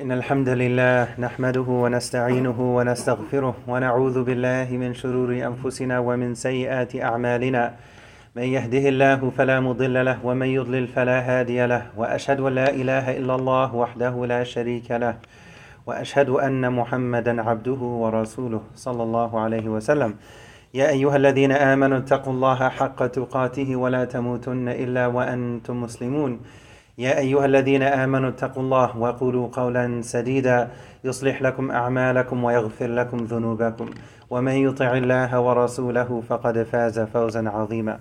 إن الحمد لله نحمده ونستعينه ونستغفره ونعوذ بالله من شرور أنفسنا ومن سيئات أعمالنا. من يهده الله فلا مضل له ومن يضلل فلا هادي له. وأشهد أن لا إله إلا الله وحده لا شريك له. وأشهد أن محمدا عبده ورسوله صلى الله عليه وسلم. يا أيها الذين آمنوا اتقوا الله حق تقاته ولا تموتن إلا وأنتم مسلمون. يا أيها الذين آمنوا اتقوا الله وقولوا قولا سديدا يصلح لكم أعمالكم ويغفر لكم ذنوبكم ومن يطع الله ورسوله فقد فاز فوزا عظيما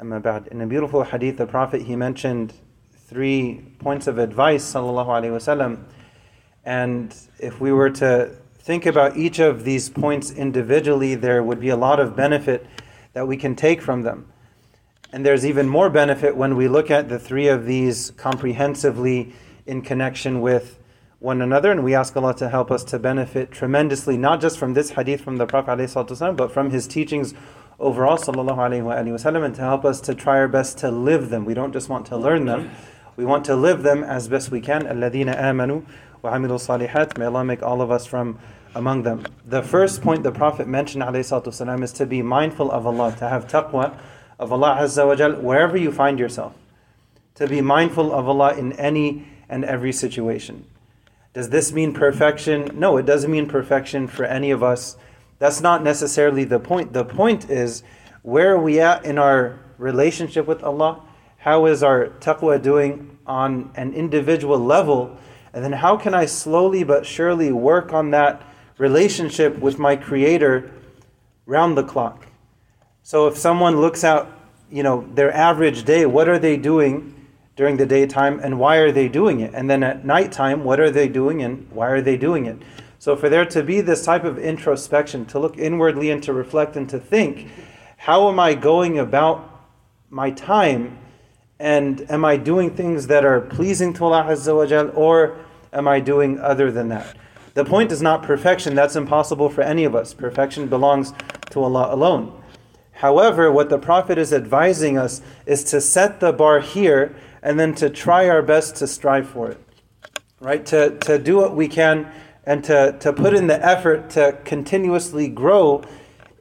أما بعد In a beautiful hadith the Prophet he mentioned three points of advice sallallahu alaihi wasallam and if we were to think about each of these points individually there would be a lot of benefit that we can take from them and there's even more benefit when we look at the three of these comprehensively in connection with one another. And we ask Allah to help us to benefit tremendously, not just from this hadith from the Prophet ﷺ, but from his teachings overall, sallallahu alayhi wa wasallam, and to help us to try our best to live them. We don't just want to learn them, we want to live them as best we can. الَّذِينَ آمَنُوا وَعَمِلُوا الصَّالِحَاتِ May Allah make all of us from among them. The first point the Prophet mentioned alayhi is to be mindful of Allah, to have taqwa of Allah Azza wa Jal wherever you find yourself. To be mindful of Allah in any and every situation. Does this mean perfection? No, it doesn't mean perfection for any of us. That's not necessarily the point. The point is where are we at in our relationship with Allah? How is our taqwa doing on an individual level? And then how can I slowly but surely work on that relationship with my Creator round the clock? So if someone looks out, you know, their average day, what are they doing during the daytime and why are they doing it? And then at nighttime, what are they doing and why are they doing it? So for there to be this type of introspection, to look inwardly and to reflect and to think, how am I going about my time? And am I doing things that are pleasing to Allah Azza wa Jal, or am I doing other than that? The point is not perfection, that's impossible for any of us. Perfection belongs to Allah alone. However, what the Prophet is advising us is to set the bar here and then to try our best to strive for it. Right? To, to do what we can and to, to put in the effort to continuously grow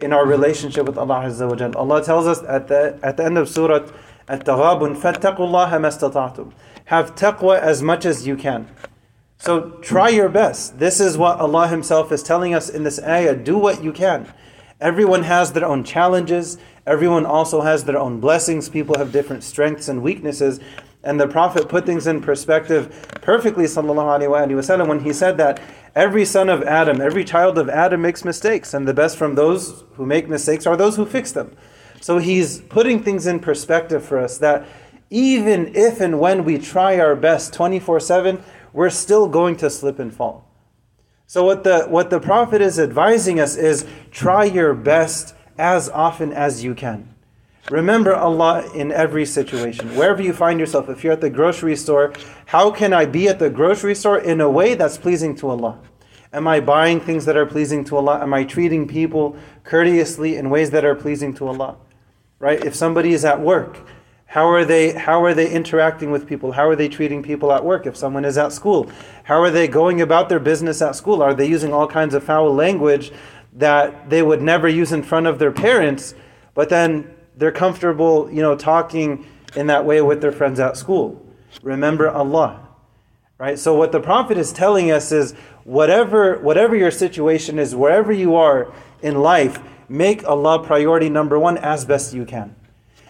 in our relationship with Allah Azza wa Jal. Allah tells us at the, at the end of Surah At-Taghabun, فَاتَّقُوا اللَّهَ مَا Have taqwa as much as you can. So try your best. This is what Allah Himself is telling us in this ayah. Do what you can. Everyone has their own challenges. Everyone also has their own blessings. People have different strengths and weaknesses. And the Prophet put things in perspective perfectly, wasallam, when he said that every son of Adam, every child of Adam makes mistakes, and the best from those who make mistakes are those who fix them. So he's putting things in perspective for us that even if and when we try our best 24 7, we're still going to slip and fall. So what the what the prophet is advising us is try your best as often as you can. Remember Allah in every situation. Wherever you find yourself, if you're at the grocery store, how can I be at the grocery store in a way that's pleasing to Allah? Am I buying things that are pleasing to Allah? Am I treating people courteously in ways that are pleasing to Allah? Right? If somebody is at work, how are they how are they interacting with people? How are they treating people at work if someone is at school? How are they going about their business at school? Are they using all kinds of foul language that they would never use in front of their parents, but then they're comfortable, you know, talking in that way with their friends at school? Remember Allah. Right? So what the prophet is telling us is whatever whatever your situation is, wherever you are in life, make Allah priority number 1 as best you can.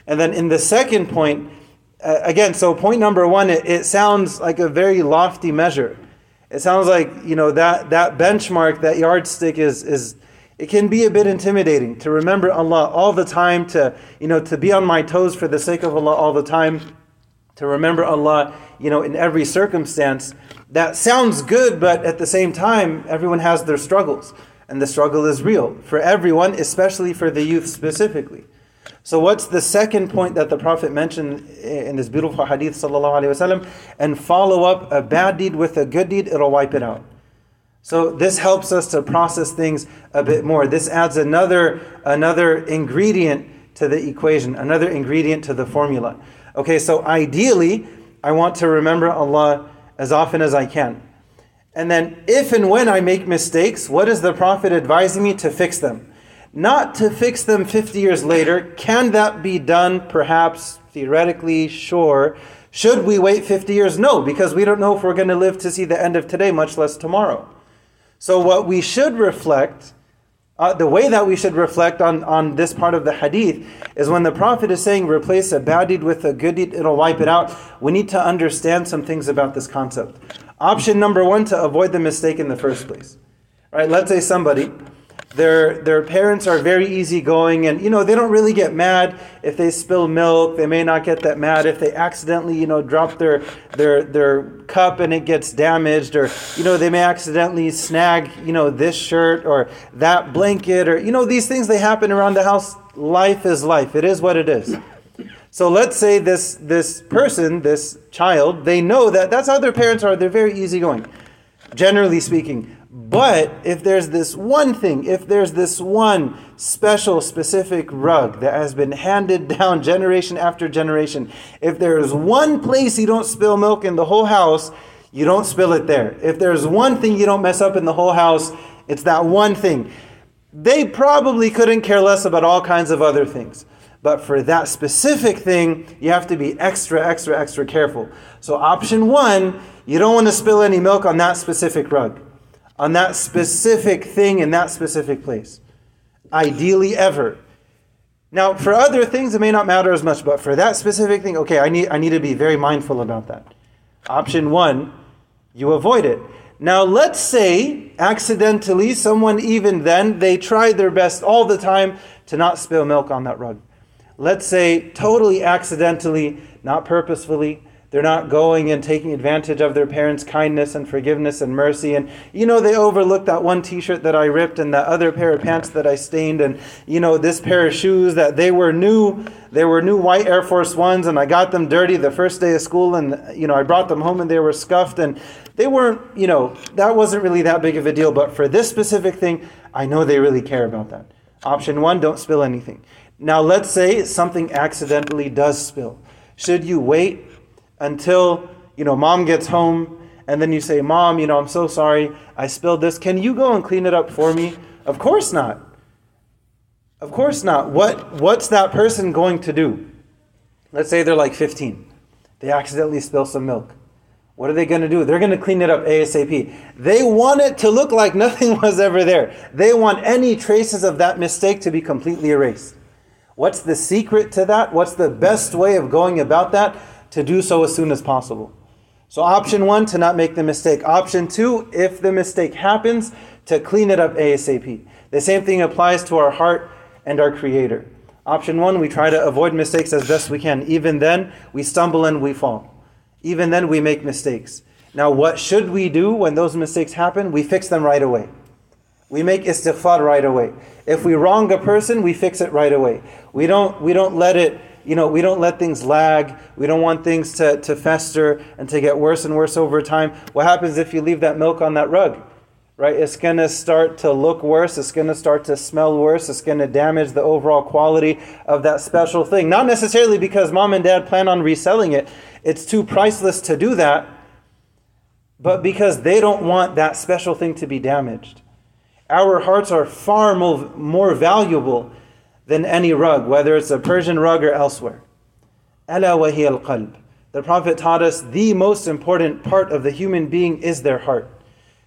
And then in the second point, uh, again, so point number one, it, it sounds like a very lofty measure. It sounds like, you know, that, that benchmark, that yardstick is, is, it can be a bit intimidating to remember Allah all the time, to, you know, to be on my toes for the sake of Allah all the time, to remember Allah, you know, in every circumstance. That sounds good, but at the same time, everyone has their struggles. And the struggle is real for everyone, especially for the youth specifically. So what's the second point that the Prophet mentioned in this beautiful hadith sallallahu? And follow up a bad deed with a good deed, it'll wipe it out. So this helps us to process things a bit more. This adds another another ingredient to the equation, another ingredient to the formula. Okay, so ideally, I want to remember Allah as often as I can. And then, if and when I make mistakes, what is the Prophet advising me to fix them? Not to fix them 50 years later. Can that be done? Perhaps, theoretically, sure. Should we wait 50 years? No, because we don't know if we're going to live to see the end of today, much less tomorrow. So, what we should reflect, uh, the way that we should reflect on, on this part of the hadith, is when the Prophet is saying, replace a bad deed with a good deed, it'll wipe it out. We need to understand some things about this concept. Option number one to avoid the mistake in the first place. Right? Let's say somebody their their parents are very easygoing and you know they don't really get mad if they spill milk. They may not get that mad if they accidentally you know drop their their their cup and it gets damaged or you know they may accidentally snag you know this shirt or that blanket or you know these things they happen around the house. Life is life. It is what it is. So let's say this this person this child they know that that's how their parents are. They're very easygoing. Generally speaking but if there's this one thing, if there's this one special, specific rug that has been handed down generation after generation, if there's one place you don't spill milk in the whole house, you don't spill it there. If there's one thing you don't mess up in the whole house, it's that one thing. They probably couldn't care less about all kinds of other things. But for that specific thing, you have to be extra, extra, extra careful. So, option one, you don't want to spill any milk on that specific rug on that specific thing in that specific place. Ideally, ever. Now, for other things, it may not matter as much, but for that specific thing, okay, I need, I need to be very mindful about that. Option one, you avoid it. Now, let's say accidentally, someone even then, they tried their best all the time to not spill milk on that rug. Let's say totally accidentally, not purposefully, they're not going and taking advantage of their parents' kindness and forgiveness and mercy. And, you know, they overlooked that one t shirt that I ripped and that other pair of pants that I stained and, you know, this pair of shoes that they were new. They were new white Air Force Ones and I got them dirty the first day of school and, you know, I brought them home and they were scuffed and they weren't, you know, that wasn't really that big of a deal. But for this specific thing, I know they really care about that. Option one, don't spill anything. Now, let's say something accidentally does spill. Should you wait until, you know, mom gets home and then you say, Mom, you know, I'm so sorry, I spilled this. Can you go and clean it up for me? Of course not. Of course not. What, what's that person going to do? Let's say they're like 15. They accidentally spill some milk. What are they going to do? They're going to clean it up ASAP. They want it to look like nothing was ever there. They want any traces of that mistake to be completely erased. What's the secret to that? What's the best way of going about that? To do so as soon as possible. So, option one, to not make the mistake. Option two, if the mistake happens, to clean it up ASAP. The same thing applies to our heart and our Creator. Option one, we try to avoid mistakes as best we can. Even then, we stumble and we fall. Even then, we make mistakes. Now, what should we do when those mistakes happen? We fix them right away. We make istighfar right away. If we wrong a person, we fix it right away. We don't, we don't let it you know, we don't let things lag. We don't want things to, to fester and to get worse and worse over time. What happens if you leave that milk on that rug? Right? It's going to start to look worse. It's going to start to smell worse. It's going to damage the overall quality of that special thing. Not necessarily because mom and dad plan on reselling it, it's too priceless to do that, but because they don't want that special thing to be damaged. Our hearts are far more, more valuable than any rug, whether it's a Persian rug or elsewhere. Al qalb. The Prophet taught us the most important part of the human being is their heart.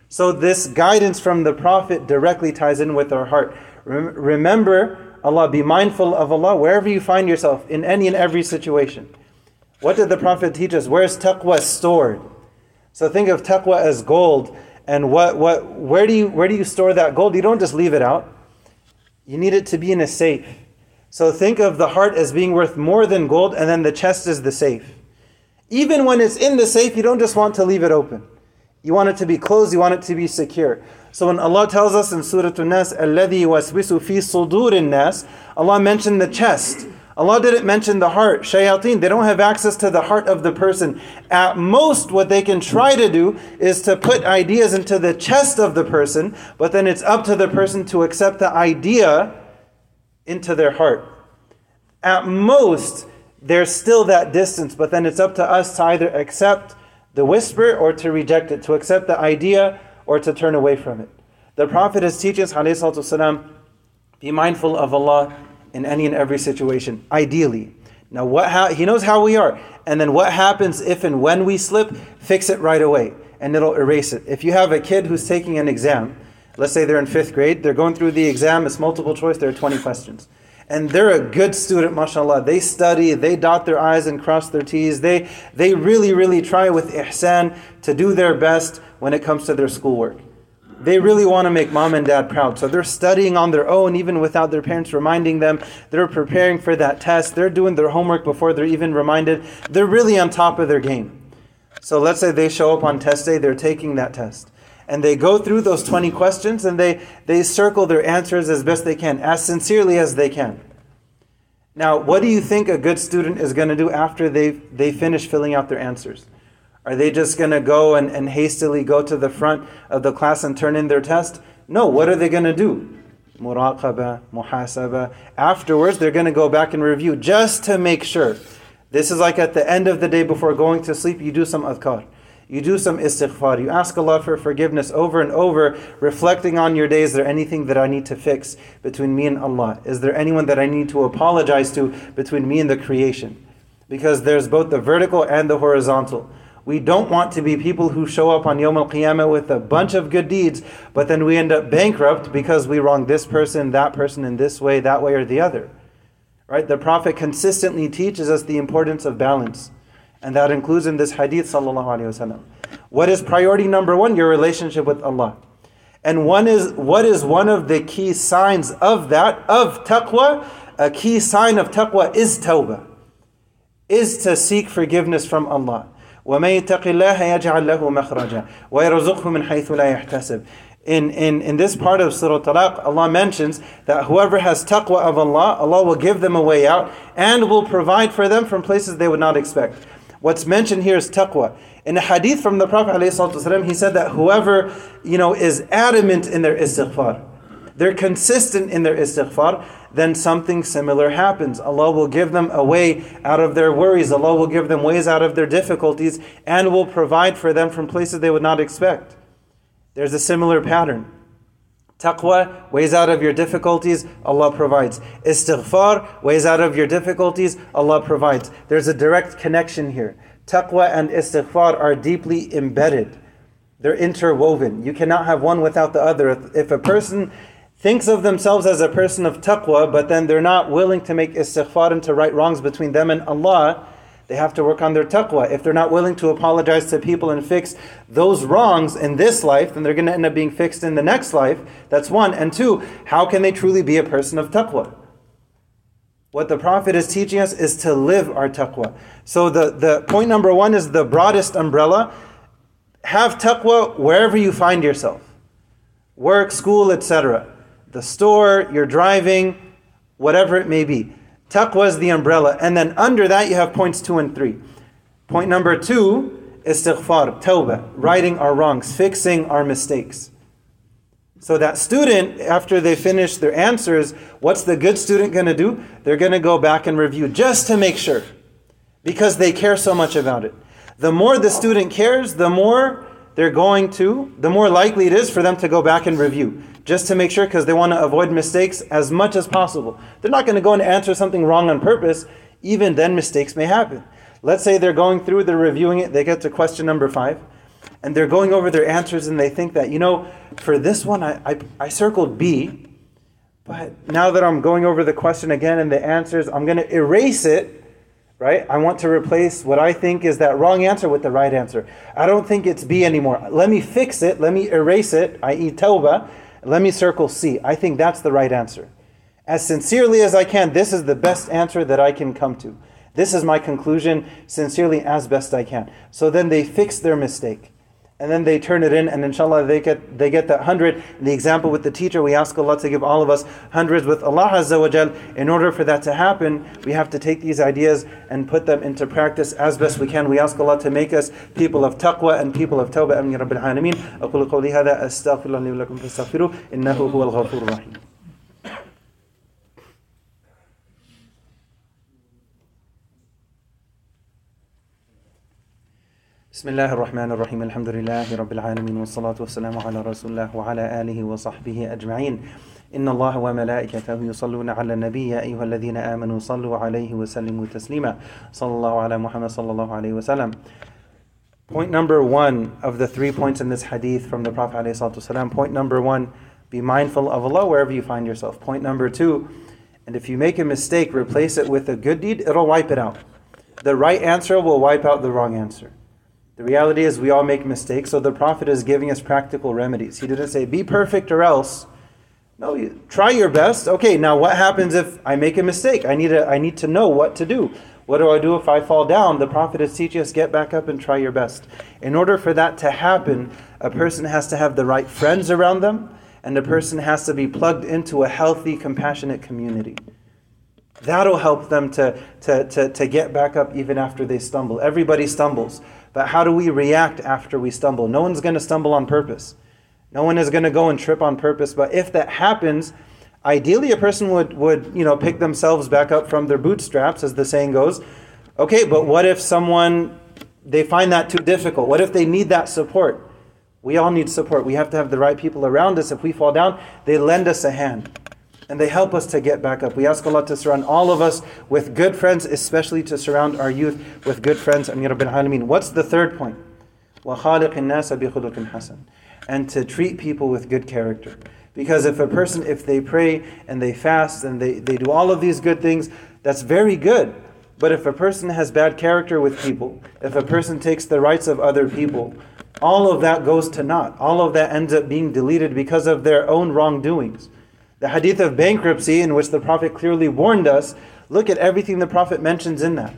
So this guidance from the Prophet directly ties in with our heart. Remember Allah, be mindful of Allah wherever you find yourself in any and every situation. What did the Prophet teach us? Where's taqwa stored? So think of taqwa as gold. And what, what, where, do you, where do you store that gold? You don't just leave it out. You need it to be in a safe. So think of the heart as being worth more than gold, and then the chest is the safe. Even when it's in the safe, you don't just want to leave it open. You want it to be closed, you want it to be secure. So when Allah tells us in Surah An-Nas, الَّذِي وَسْوِسُ فِي صُدُورِ النَّاسِ Allah mentioned the chest. Allah didn't mention the heart. Shayateen, they don't have access to the heart of the person. At most, what they can try to do is to put ideas into the chest of the person, but then it's up to the person to accept the idea into their heart. At most, there's still that distance, but then it's up to us to either accept the whisper or to reject it, to accept the idea or to turn away from it. The Prophet is teaching us, والسلام, be mindful of Allah in any and every situation, ideally. Now, what ha- he knows how we are. And then what happens if and when we slip, fix it right away and it'll erase it. If you have a kid who's taking an exam, let's say they're in fifth grade, they're going through the exam, it's multiple choice, there are 20 questions. And they're a good student, mashallah. They study, they dot their I's and cross their T's. They, they really, really try with ihsan to do their best when it comes to their schoolwork they really want to make mom and dad proud. So they're studying on their own, even without their parents reminding them. They're preparing for that test. They're doing their homework before they're even reminded. They're really on top of their game. So let's say they show up on test day, they're taking that test. And they go through those 20 questions and they, they circle their answers as best they can, as sincerely as they can. Now, what do you think a good student is going to do after they they finish filling out their answers? Are they just going to go and, and hastily go to the front of the class and turn in their test? No, what are they going to do? Muraqaba, muhasaba. Afterwards, they're going to go back and review just to make sure. This is like at the end of the day before going to sleep, you do some adhkar. You do some istighfar. You ask Allah for forgiveness over and over, reflecting on your day. Is there anything that I need to fix between me and Allah? Is there anyone that I need to apologize to between me and the creation? Because there's both the vertical and the horizontal. We don't want to be people who show up on Yom Al Qiyamah with a bunch of good deeds, but then we end up bankrupt because we wrong this person, that person in this way, that way, or the other. Right? The Prophet consistently teaches us the importance of balance. And that includes in this hadith, sallallahu alayhi wasallam. What is priority number one? Your relationship with Allah. And one is what is one of the key signs of that, of taqwa? A key sign of taqwa is tawbah. Is to seek forgiveness from Allah. وَمَن يَتَقِ اللَّهَ يَجْعَل لَهُ مَخْرَجًا وَيَرْزُقْهُ مِنْ حَيْثُ لَا يَحْتَسِبُ in, in, in this part of Surah Talaq, Allah mentions that whoever has taqwa of Allah, Allah will give them a way out and will provide for them from places they would not expect. What's mentioned here is taqwa. In a hadith from the Prophet ﷺ, he said that whoever you know is adamant in their istighfar, they're consistent in their istighfar, then something similar happens. Allah will give them a way out of their worries. Allah will give them ways out of their difficulties and will provide for them from places they would not expect. There's a similar pattern. Taqwa, ways out of your difficulties, Allah provides. Istighfar, ways out of your difficulties, Allah provides. There's a direct connection here. Taqwa and istighfar are deeply embedded. They're interwoven. You cannot have one without the other. If a person thinks of themselves as a person of taqwa, but then they're not willing to make istighfar and to right wrongs between them and Allah, they have to work on their taqwa. If they're not willing to apologize to people and fix those wrongs in this life, then they're going to end up being fixed in the next life. That's one. And two, how can they truly be a person of taqwa? What the Prophet is teaching us is to live our taqwa. So the, the point number one is the broadest umbrella. Have taqwa wherever you find yourself. Work, school, etc the store, you're driving, whatever it may be. Taqwa is the umbrella. And then under that, you have points two and three. Point number two, istighfar, tawbah, righting our wrongs, fixing our mistakes. So that student, after they finish their answers, what's the good student going to do? They're going to go back and review just to make sure because they care so much about it. The more the student cares, the more they're going to, the more likely it is for them to go back and review just to make sure because they want to avoid mistakes as much as possible. They're not going to go and answer something wrong on purpose. Even then, mistakes may happen. Let's say they're going through, they're reviewing it, they get to question number five, and they're going over their answers and they think that, you know, for this one, I, I, I circled B, but now that I'm going over the question again and the answers, I'm going to erase it right? I want to replace what I think is that wrong answer with the right answer. I don't think it's B anymore. Let me fix it, let me erase it, i.e., tawbah, let me circle C. I think that's the right answer. As sincerely as I can, this is the best answer that I can come to. This is my conclusion, sincerely as best I can. So then they fix their mistake and then they turn it in, and inshallah they get they get that hundred. The example with the teacher, we ask Allah to give all of us hundreds with Allah Azza wa Jal. In order for that to happen, we have to take these ideas and put them into practice as best we can. We ask Allah to make us people of taqwa and people of tawbah. Amin Rabbil Alameen. أقول قولي هذا أستغفر الله لي ولكم فاستغفروه إنه هو الغفور الرحيم. بسم الله الرحمن الرحيم الحمد لله رب العالمين والصلاة والسلام على رسول الله وعلى آله وصحبه أجمعين إن الله وملائكته يصلون على النبي يا أيها الذين آمنوا صلوا عليه وسلموا تسليما صلى الله على محمد صلى الله عليه وسلم Point number one of the three points in this hadith from the Prophet ﷺ. Point number one, be mindful of Allah wherever you find yourself. Point number two, and if you make a mistake, replace it with a good deed, it'll wipe it out. The right answer will wipe out the wrong answer. The reality is we all make mistakes, so the Prophet is giving us practical remedies. He didn't say, be perfect or else. No, you, try your best. Okay, now what happens if I make a mistake? I need, to, I need to know what to do. What do I do if I fall down? The Prophet is teaching us get back up and try your best. In order for that to happen, a person has to have the right friends around them, and a person has to be plugged into a healthy, compassionate community. That'll help them to, to, to, to get back up even after they stumble. Everybody stumbles. But how do we react after we stumble? No one's going to stumble on purpose. No one is going to go and trip on purpose. But if that happens, Ideally, a person would, would you know, pick themselves back up from their bootstraps, as the saying goes. Okay, but what if someone, they find that too difficult? What if they need that support? We all need support. We have to have the right people around us. If we fall down, they lend us a hand and they help us to get back up. We ask Allah to surround all of us with good friends, especially to surround our youth with good friends. Amin Rabbil Alameen. What's the third point? And to treat people with good character. Because if a person, if they pray and they fast and they, they do all of these good things, that's very good. But if a person has bad character with people, if a person takes the rights of other people, all of that goes to naught. All of that ends up being deleted because of their own wrongdoings. The hadith of bankruptcy, in which the Prophet clearly warned us, look at everything the Prophet mentions in that.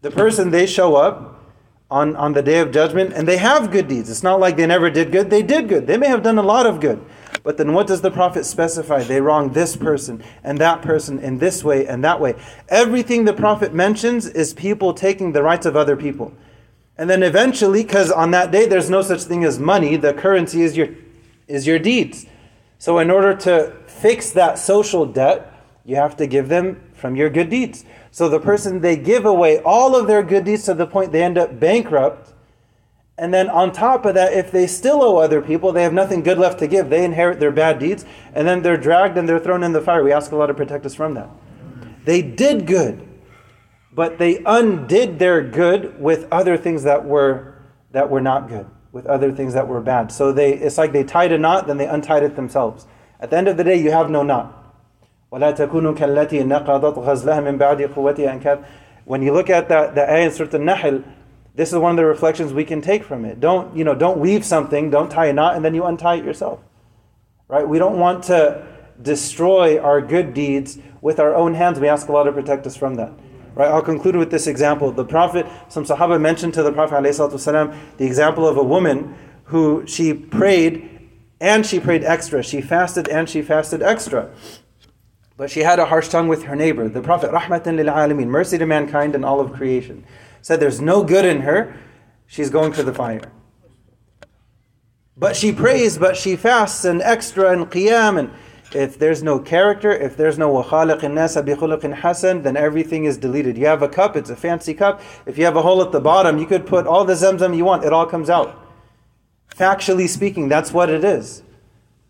The person, they show up on, on the day of judgment and they have good deeds. It's not like they never did good, they did good. They may have done a lot of good. But then what does the Prophet specify? They wronged this person and that person in this way and that way. Everything the Prophet mentions is people taking the rights of other people. And then eventually, because on that day there's no such thing as money, the currency is your, is your deeds. So in order to fix that social debt, you have to give them from your good deeds. So the person, they give away all of their good deeds to the point they end up bankrupt and then on top of that, if they still owe other people, they have nothing good left to give. They inherit their bad deeds, and then they're dragged and they're thrown in the fire. We ask Allah to protect us from that. They did good, but they undid their good with other things that were that were not good, with other things that were bad. So they it's like they tied a knot, then they untied it themselves. At the end of the day, you have no knot. When you look at the, the ayah in Surah Al-Nahl, this is one of the reflections we can take from it. Don't, you know, don't weave something, don't tie a knot, and then you untie it yourself. Right? We don't want to destroy our good deeds with our own hands. We ask Allah to protect us from that. Right? I'll conclude with this example. The Prophet, some Sahaba mentioned to the Prophet ﷺ, the example of a woman who she prayed and she prayed extra. She fasted and she fasted extra. But she had a harsh tongue with her neighbor. The Prophet, rahmatan lil alameen, mercy to mankind and all of creation said there's no good in her, she's going to the fire. But she prays, but she fasts and extra and qiyam and if there's no character, if there's no وَخَالِقِ النَّاسَ بِخُلُقٍ حَسَنٍ, then everything is deleted. You have a cup, it's a fancy cup. If you have a hole at the bottom, you could put all the zamzam you want, it all comes out. Factually speaking, that's what it is.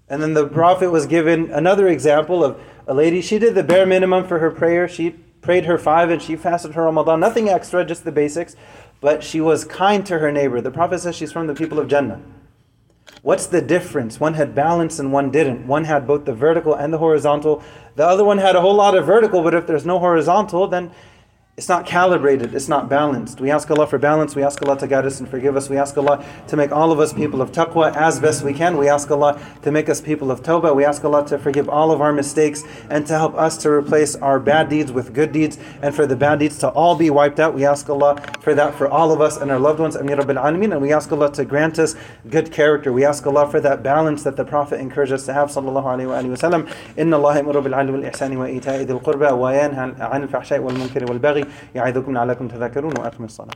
And then the Prophet was given another example of a lady, she did the bare minimum for her prayer. She prayed her five and she fasted her Ramadan, nothing extra, just the basics. But she was kind to her neighbor. The Prophet says she's from the people of Jannah. What's the difference? One had balance and one didn't. One had both the vertical and the horizontal. The other one had a whole lot of vertical, but if there's no horizontal, then it's not calibrated, it's not balanced. We ask Allah for balance, we ask Allah to guide us and forgive us. We ask Allah to make all of us people of taqwa as best we can. We ask Allah to make us people of tawbah. We ask Allah to forgive all of our mistakes and to help us to replace our bad deeds with good deeds and for the bad deeds to all be wiped out. We ask Allah for that for all of us and our loved ones. Amin Rabbil Alameen. And we ask Allah to grant us good character. We ask Allah for that balance that the Prophet encouraged us to have. Sallallahu alayhi wa sallam. Inna Allah imuru bil wal ihsani wa ita'i dhil qurba wa yanha an يعظكم لعلكم تذكرون وأقم الصلاة.